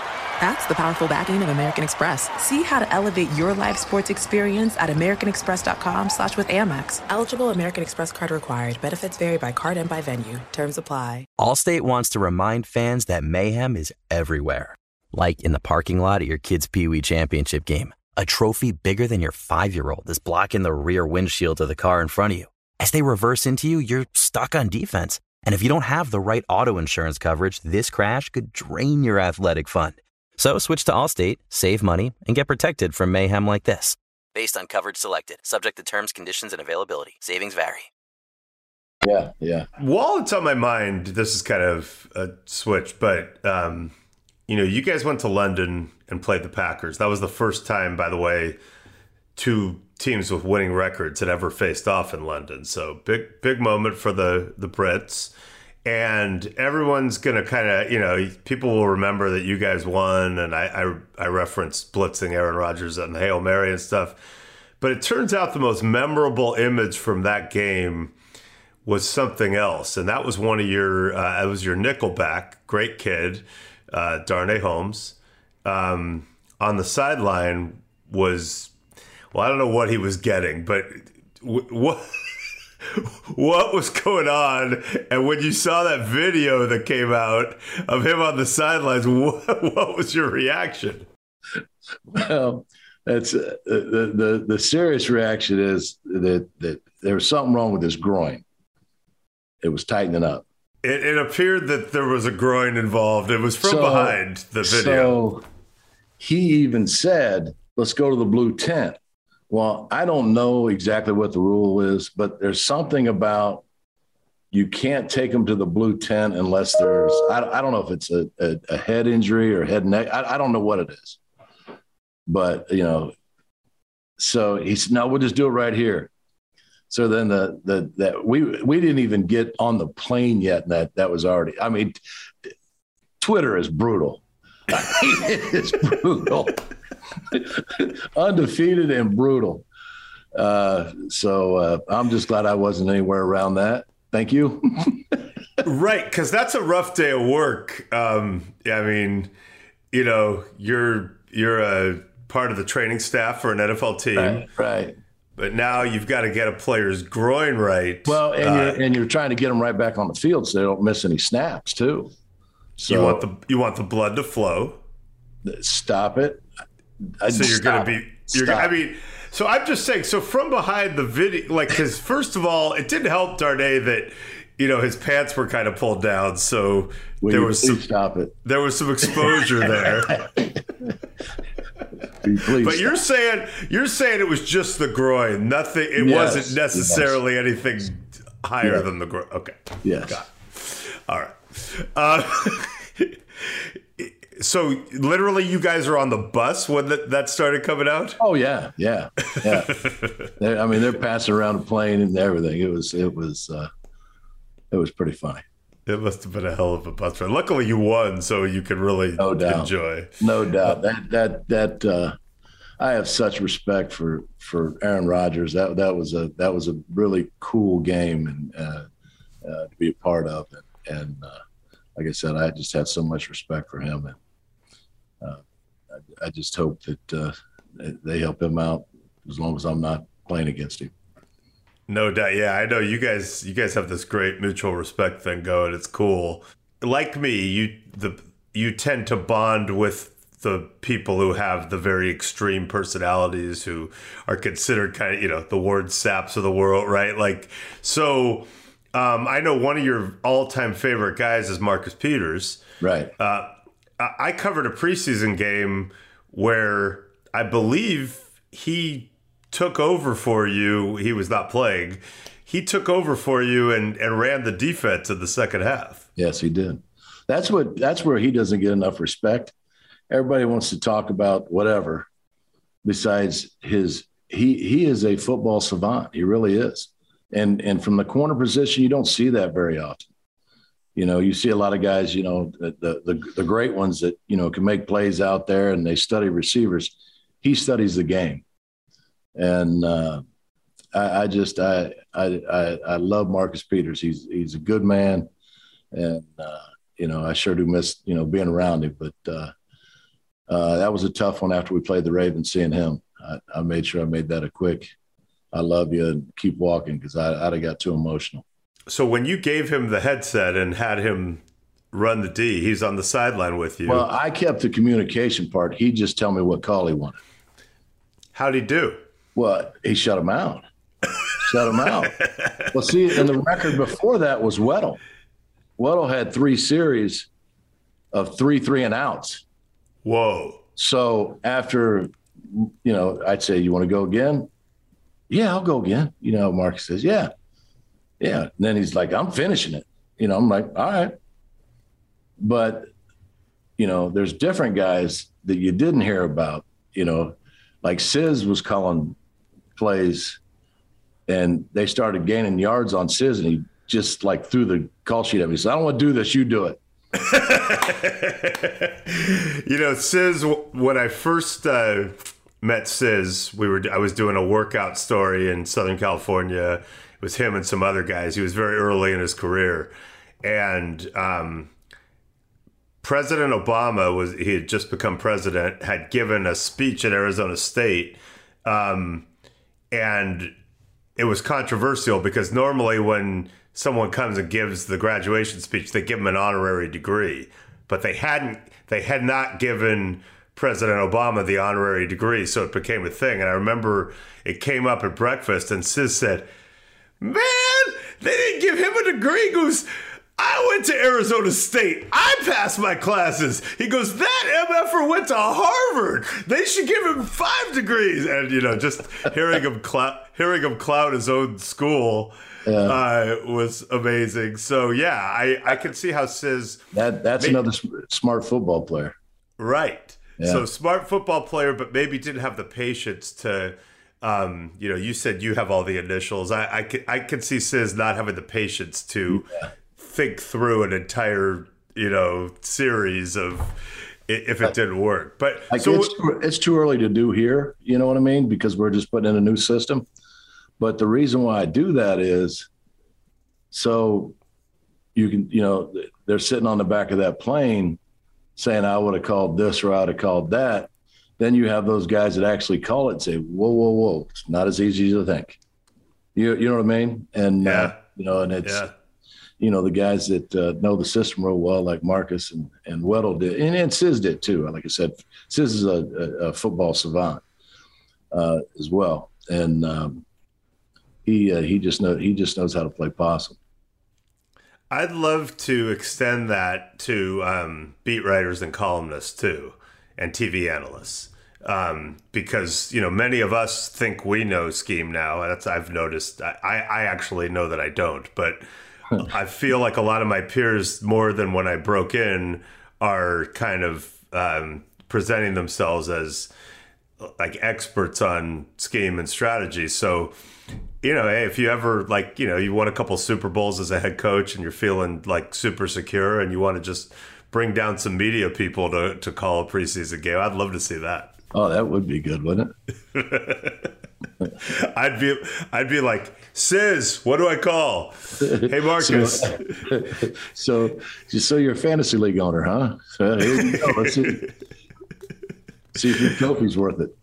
That's the powerful backing of American Express. See how to elevate your live sports experience at americanexpress.com slash with Amex. Eligible American Express card required. Benefits vary by card and by venue. Terms apply. Allstate wants to remind fans that mayhem is everywhere. Like in the parking lot at your kid's Pee Wee Championship game. A trophy bigger than your five year old is blocking the rear windshield of the car in front of you. As they reverse into you, you're stuck on defense. And if you don't have the right auto insurance coverage, this crash could drain your athletic fund. So switch to Allstate, save money, and get protected from mayhem like this. Based on coverage selected, subject to terms, conditions, and availability. Savings vary. yeah, yeah. While it's on my mind, this is kind of a switch, but um, you know, you guys went to London and played the Packers. That was the first time, by the way, two teams with winning records had ever faced off in London. So big, big moment for the the Brits. And everyone's gonna kind of, you know, people will remember that you guys won, and I, I, I referenced blitzing Aaron Rodgers and Hail Mary and stuff. But it turns out the most memorable image from that game was something else, and that was one of your. Uh, it was your Nickelback, great kid, uh, Darnay Holmes, um, on the sideline was. Well, I don't know what he was getting, but w- what what was going on? And when you saw that video that came out of him on the sidelines, what, what was your reaction? Well, That's uh, the, the the serious reaction is that that there was something wrong with his groin. It was tightening up. It, it appeared that there was a groin involved. It was from So- behind the video. So he even said, "Let's go to the blue tent." Well, I don't know exactly what the rule is, but there's something about you can't take them to the blue tent unless there's I, I don't know if it's a, a, a head injury or head neck. I, I don't know what it is, but you know. So he said, "No, we'll just do it right here." So then the the that we we didn't even get on the plane yet, and that that was already. I mean, Twitter is brutal. it is brutal, undefeated and brutal. Uh, so uh, I'm just glad I wasn't anywhere around that. Thank you. Right, because that's a rough day of work. Um, I mean, you know, you're you're a part of the training staff for an NFL team, right, right. but now you've got to get a player's groin right. Well, and Uh, you're and you're trying to get them right back on the field so they don't miss any snaps too. So you want the you want the blood to flow, stop it. I- so you're gonna be. You're. gonna- I mean, so I'm just saying. So from behind the video, like, because first of all, it didn't help Darnay that you know his pants were kind of pulled down, so Will there was some stop it. there was some exposure there. Please But you're saying you're saying it was just the groin, nothing. It Yes, wasn't necessarily anything higher Yeah. than the groin. Okay, yes. all right. Uh, so literally, you guys are on the bus when that, that started coming out. Oh yeah, yeah, yeah. I mean, they're passing around a plane and everything. It was, it was, uh, it was pretty funny. It must have been a hell of a bus ride. Luckily, you won, so you could really No doubt. enjoy. No doubt that that that uh, I have such respect for for Aaron Rodgers. That that was a that was a really cool game and uh, uh, to be a part of. And, and uh, like I said, I just have so much respect for him, and I, just hope that uh, they help him out as long as I'm not playing against him. No doubt. Yeah, I know you guys. You guys have this great mutual respect thing going. It's cool. Like me, you the you tend to bond with the people who have the very extreme personalities who are considered kind of you know the Warren Sapps of the world, right? Like so. Um, I know one of your all-time favorite guys is Marcus Peters. Right. Uh, I I covered a preseason game where I believe he took over for you. He was not playing. He took over for you and, and ran the defense in the second half. Yes, he did. That's what that's where he doesn't get enough respect. Everybody wants to talk about whatever besides his he he is a football savant. He really is. And and from the corner position, you don't see that very often. You know, you see a lot of guys, you know, the the the, great ones that, you know, can make plays out there and they study receivers. He studies the game. And uh I, I just I, I I love Marcus Peters. He's he's a good man and uh, you know I sure do miss you know being around him. But uh, uh, that was a tough one after we played the Ravens. Seeing him, I, I made sure I made that a quick. I love you and keep walking because I, I'd have got too emotional. So when you gave him the headset and had him run the D, he's on the sideline with you. Well, I kept the communication part. He just tell me what call he wanted. How'd he do? Well, he shut him out. shut him out. Well, see, and the record before that was Weddle. Weddle had three series of three three and outs. Whoa. So after, you know, I'd say, you want to go again? Yeah, I'll go again. You know, Marcus says, yeah, yeah. And then he's like, I'm finishing it. You know, I'm like, all right. But, you know, there's different guys that you didn't hear about, you know, like Sis was calling plays and they started gaining yards on Sis and he just like threw the call sheet at me. He said, I don't want to do this. You do it. you know, Sis, when I first uh, met Sis, we were I was doing a workout story in Southern California. It was him and some other guys. He was very early in his career, and um, President Obama was he had just become president, had given a speech at Arizona State, um, and it was controversial because normally when someone comes and gives the graduation speech, they give them an honorary degree, but they hadn't. They had not given President Obama the honorary degree, so it became a thing. And I remember it came up at breakfast, and Sis said, "Man, they didn't give him a degree." He goes. I went to Arizona State. I passed my classes. He goes, that MFer went to Harvard. They should give him five degrees. And you know, just hearing him clout, hearing him clout his own school yeah. uh, was amazing. So yeah, I I can see how Sis that that's maybe, another smart football player. Right. Yeah. So smart football player, but maybe didn't have the patience to. Um, you know, you said you have all the initials. I I can, I can see Sis not having the patience to yeah think through an entire you know series of if it didn't work. But so it's, it's too early to do here. You know what I mean? Because we're just putting in a new system. But the reason why I do that is so you can, you know, they're sitting on the back of that plane saying, I would have called this or I would have called that. Then you have those guys that actually call it and say, whoa, whoa, whoa, it's not as easy as you think. You, you know what I mean? And, uh, yeah. Uh, you know, and it's, yeah you know, the guys that uh, know the system real well, like Marcus and, and Weddle did, and, and Sis did too. Like I said, Sis is a, a, a football savant uh, as well, and um, he uh, he just know he just knows how to play possum. I'd love to extend that to um, beat writers and columnists too, and TV analysts, um, because you know many of us think we know scheme now. That's I've noticed. I, I actually know that I don't, but I feel like a lot of my peers, more than when I broke in, are kind of um, presenting themselves as like experts on scheme and strategy. So, you know, hey, if you ever like, you know, you won a couple Super Bowls as a head coach and you're feeling like super secure and you want to just bring down some media people to, to call a preseason game, I'd love to see that. Oh, that would be good, wouldn't it? I'd be I'd be like, Sis, what do I call? Hey Marcus. so, so, so you're a fantasy league owner, huh? So here you go. Let's see, see if your trophy's worth it.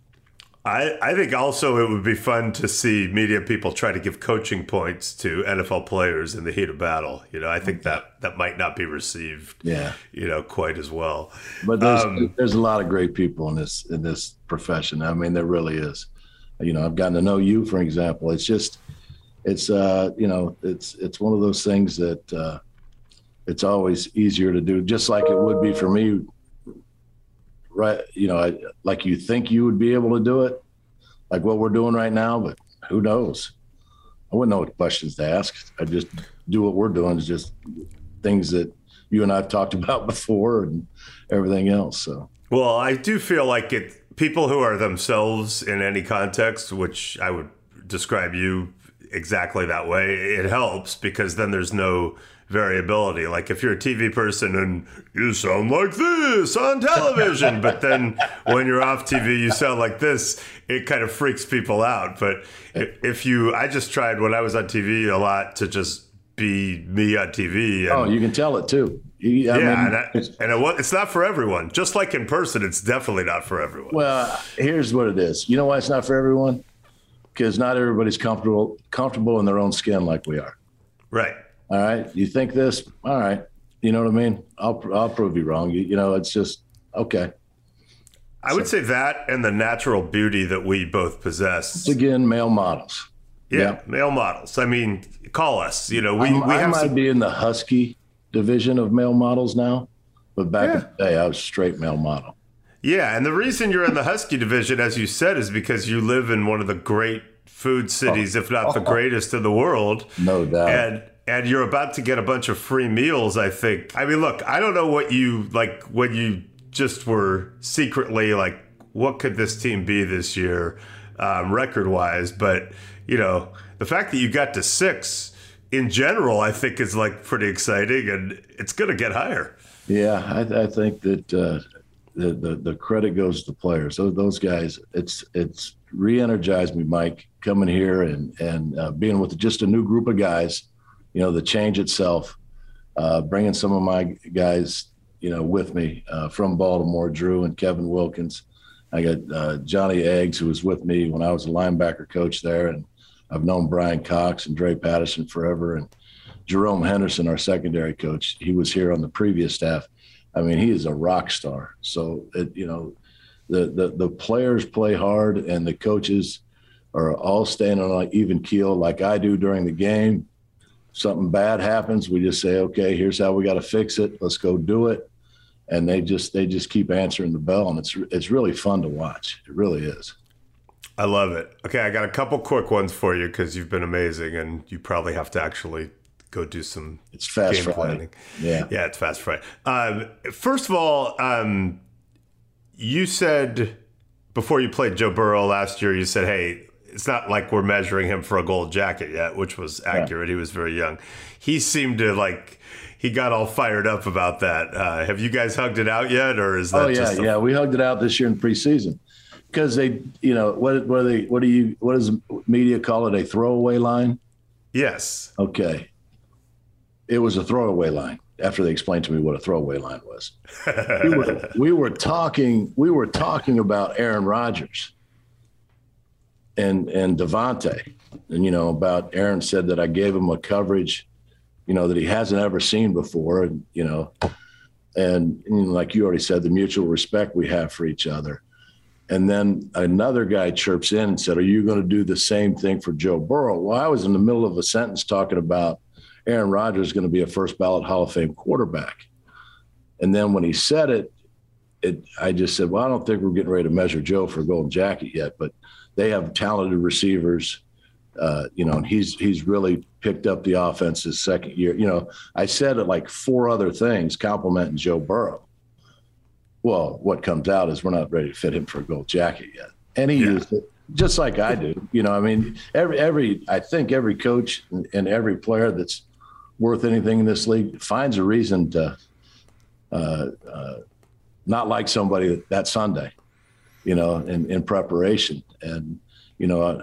I, I think also it would be fun to see media people try to give coaching points to NFL players in the heat of battle. You know, I think that that might not be received, yeah, you know, quite as well. But there's um, there's a lot of great people in this in this profession. I mean, there really is you know, I've gotten to know you, for example. It's just, it's, uh, you know, it's, it's one of those things that, uh, it's always easier to do, just like it would be for me. Right. You know, like you think you would be able to do it, like what we're doing right now, but who knows? I wouldn't know what questions to ask. I just do what we're doing is just things that you and I've talked about before and everything else. So, well, I do feel like it people who are themselves in any context, which I would describe you exactly that way, it helps because then there's no variability. Like if you're a TV person and you sound like this on television, but then when you're off TV, you sound like this, it kind of freaks people out. But if you, I just tried when I was on TV a lot to just be me on TV. And, oh, you can tell it too. I yeah, mean, and, I, and it, it's not for everyone. Just like in person, it's definitely not for everyone. Well, here's what it is. You know why it's not for everyone? Because not everybody's comfortable comfortable in their own skin like we are. Right. All right. You think this? All right. You know what I mean? I'll I'll prove you wrong. You, you know, it's just okay. I so, would say that and the natural beauty that we both possess. It's again male models. Yeah, yeah, male models. I mean, call us. You know, we, I'm, we have I might some... be in the husky division of male models now, but back yeah. in the day, I was straight male model. Yeah, and the reason you're in the husky division, as you said, is because you live in one of the great food oh. cities, oh. if not oh. the greatest in the world. No doubt. And and you're about to get a bunch of free meals. I think. I mean, look, I don't know what you like when you just were secretly like, what could this team be this year, um, record wise, but you know, the fact that you got to six in general, I think is like pretty exciting, and it's going to get higher. Yeah, I, I think that uh, the, the, the credit goes to the players. Those, those guys, it's it's re-energized me, Mike, coming here and and uh, being with just a new group of guys. You know, the change itself, uh, bringing some of my guys, you know, with me uh, from Baltimore, Drew and Kevin Wilkins. I got uh, Johnny Eggs, who was with me when I was a linebacker coach there, and I've known Brian Cox and Dre Patterson forever, and Jerome Henderson, our secondary coach. He was here on the previous staff. I mean, he is a rock star. So it, you know, the, the the players play hard and the coaches are all staying on an even keel like I do during the game. Something bad happens, we just say, okay, here's how we got to fix it. Let's go do it. And they just they just keep answering the bell, and it's it's really fun to watch. It really is. I love it. Okay, I got a couple quick ones for you because you've been amazing, and you probably have to actually go do some it's fast game Friday. planning. Yeah, yeah, it's fast Friday. Um, first of all, um, you said before you played Joe Burrow last year, you said, "Hey, it's not like we're measuring him for a gold jacket yet," which was accurate. Yeah. He was very young. He seemed to like he got all fired up about that. Uh, have you guys hugged it out yet, or is that? Oh yeah, a- yeah, we hugged it out this year in preseason because they, you know, what what are they? What do you? What does media call it? A throwaway line? Yes. Okay. It was a throwaway line. After they explained to me what a throwaway line was, we, were, we were talking. We were talking about Aaron Rodgers and and Davante, and you know about Aaron said that I gave him a coverage, you know that he hasn't ever seen before, and you know, and, and like you already said, the mutual respect we have for each other and then another guy chirps in and said, Are you going to do the same thing for Joe Burrow? Well, I was in the middle of a sentence talking about Aaron Rodgers going to be a first ballot Hall of Fame quarterback. And then when he said it, it, I just said, Well, I don't think we're getting ready to measure Joe for a golden jacket yet, but they have talented receivers. Uh, you know, and he's he's really picked up the offense his second year. You know, I said it like four other things complimenting Joe Burrow well, what comes out is we're not ready to fit him for a gold jacket yet. And he yeah. used it just like I do. You know, I mean, every every I think every coach and every player that's worth anything in this league finds a reason to uh, uh, not like somebody that Sunday. You know, in, in preparation, and you know,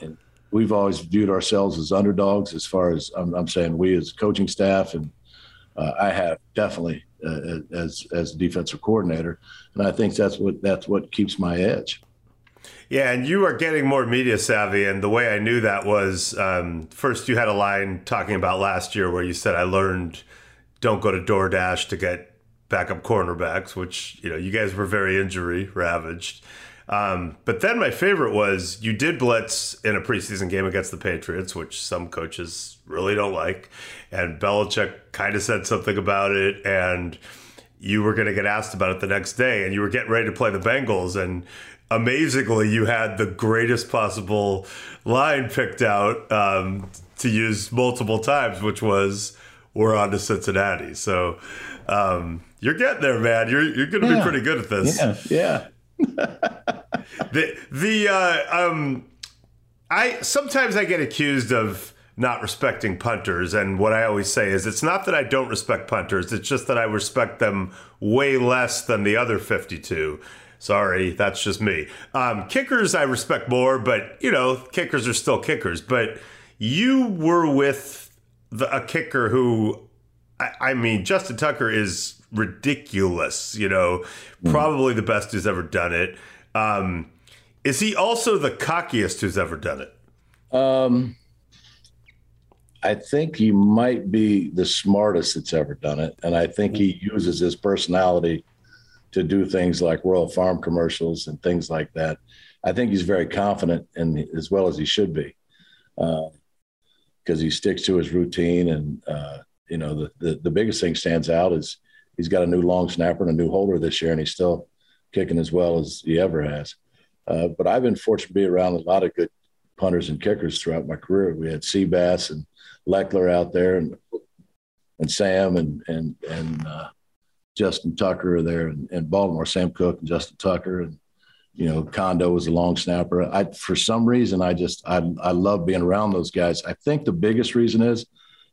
and we've always viewed ourselves as underdogs. As far as I'm, I'm saying, we as coaching staff, and uh, I have definitely uh, as as defensive coordinator, and I think that's what that's what keeps my edge. Yeah, and you are getting more media savvy, and the way I knew that was um, first you had a line talking about last year where you said I learned don't go to DoorDash to get backup cornerbacks, which you know you guys were very injury ravaged. Um, but then my favorite was you did blitz in a preseason game against the Patriots, which some coaches really don't like. And Belichick kind of said something about it. And you were going to get asked about it the next day. And you were getting ready to play the Bengals. And amazingly, you had the greatest possible line picked out um, to use multiple times, which was, we're on to Cincinnati. So um, you're getting there, man. You're, you're going to yeah. be pretty good at this. Yeah. Yeah the the uh, um, I sometimes I get accused of not respecting punters, and what I always say is it's not that I don't respect punters; it's just that I respect them way less than the other fifty-two. Sorry, that's just me. Um, kickers I respect more, but you know, kickers are still kickers. But you were with the, a kicker who, I, I mean, Justin Tucker is ridiculous. You know, mm. probably the best who's ever done it. Um, is he also the cockiest who's ever done it? Um, I think he might be the smartest that's ever done it, and I think he uses his personality to do things like Royal Farm commercials and things like that. I think he's very confident, and as well as he should be, because uh, he sticks to his routine. And uh, you know, the, the the biggest thing stands out is he's got a new long snapper and a new holder this year, and he's still kicking as well as he ever has. Uh, but I've been fortunate to be around a lot of good punters and kickers throughout my career. We had Seabass and Lechler out there, and and Sam and and and uh, Justin Tucker are there, and, and Baltimore, Sam Koch and Justin Tucker, and you know Condo was a long snapper. I for some reason I just I I love being around those guys. I think the biggest reason is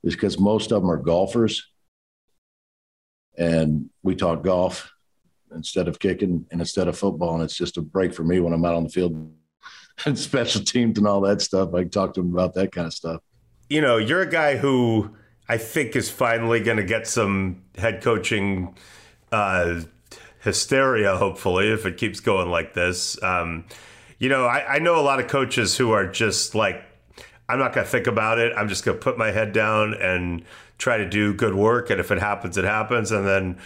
is because most of them are golfers and we talk golf instead of kicking and instead of football. And it's just a break for me when I'm out on the field and special teams and all that stuff. I talk to them about that kind of stuff. You know, you're a guy who I think is finally going to get some head coaching uh, hysteria, hopefully, if it keeps going like this. Um, you know, I, I know a lot of coaches who are just like, I'm not going to think about it. I'm just going to put my head down and try to do good work. And if it happens, it happens. And then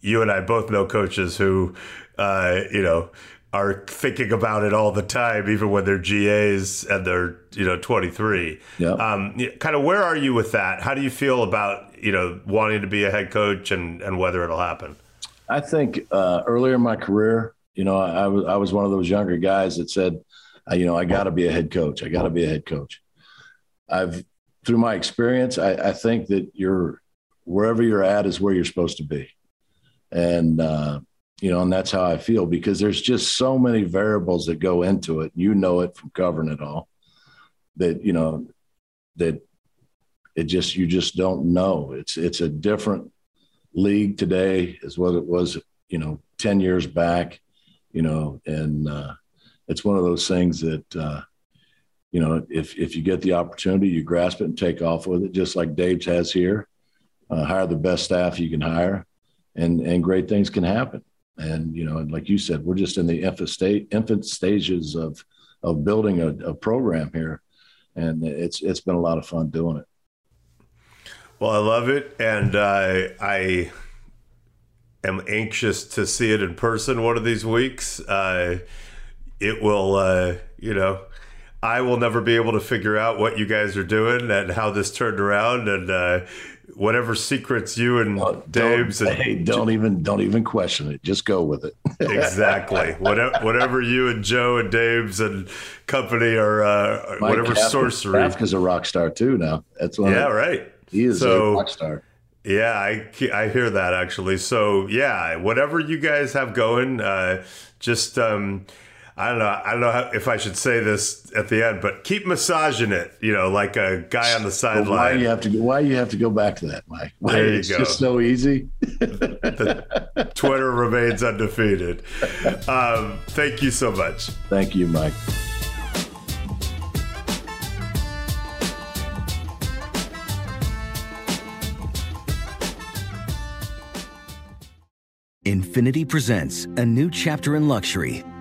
you and I both know coaches who, uh, you know, are thinking about it all the time, even when they're GAs and they're you know 23. Yeah. Um, kind of where are you with that? How do you feel about you know wanting to be a head coach and and whether it'll happen? I think uh, earlier in my career, you know, I, I was I was one of those younger guys that said, uh, you know, I got to be a head coach. I got to be a head coach. I've through my experience, I, I think that you're wherever you're at is where you're supposed to be, and uh, you know, and that's how I feel because there's just so many variables that go into it. You know it from covering it all. That you know that it just you just don't know. It's it's a different league today as what it was, you know, ten years back. You know, and uh, it's one of those things that uh, you know if if you get the opportunity, you grasp it and take off with it, just like Dabes has here. Uh, hire the best staff you can hire, and and great things can happen. And you know, and like you said, we're just in the infant state, infant stages of of building a, a program here, and it's it's been a lot of fun doing it. Well, I love it, and uh, I am anxious to see it in person one of these weeks. Uh, it will, uh, you know, I will never be able to figure out what you guys are doing and how this turned around, and uh, whatever secrets you and Dabes don't, and hey, don't even don't even question it. Just go with it. exactly whatever whatever you and Joe and Dabes and company are uh, Mike whatever Kafka- sorcery. Kafka's a rock star too. Now that's one. Yeah, of, right. He is So- a rock star. Yeah, I, I hear that actually. So yeah, whatever you guys have going, uh, just um, I don't know. I don't know how, if I should say this at the end, but keep massaging it. You know, like a guy on the But why sideline. you have to why you have to go back to that, Mike? Why There you it's go. just so easy. Twitter remains undefeated. Um, thank you so much. Thank you, Mike. Infiniti presents a new chapter in luxury,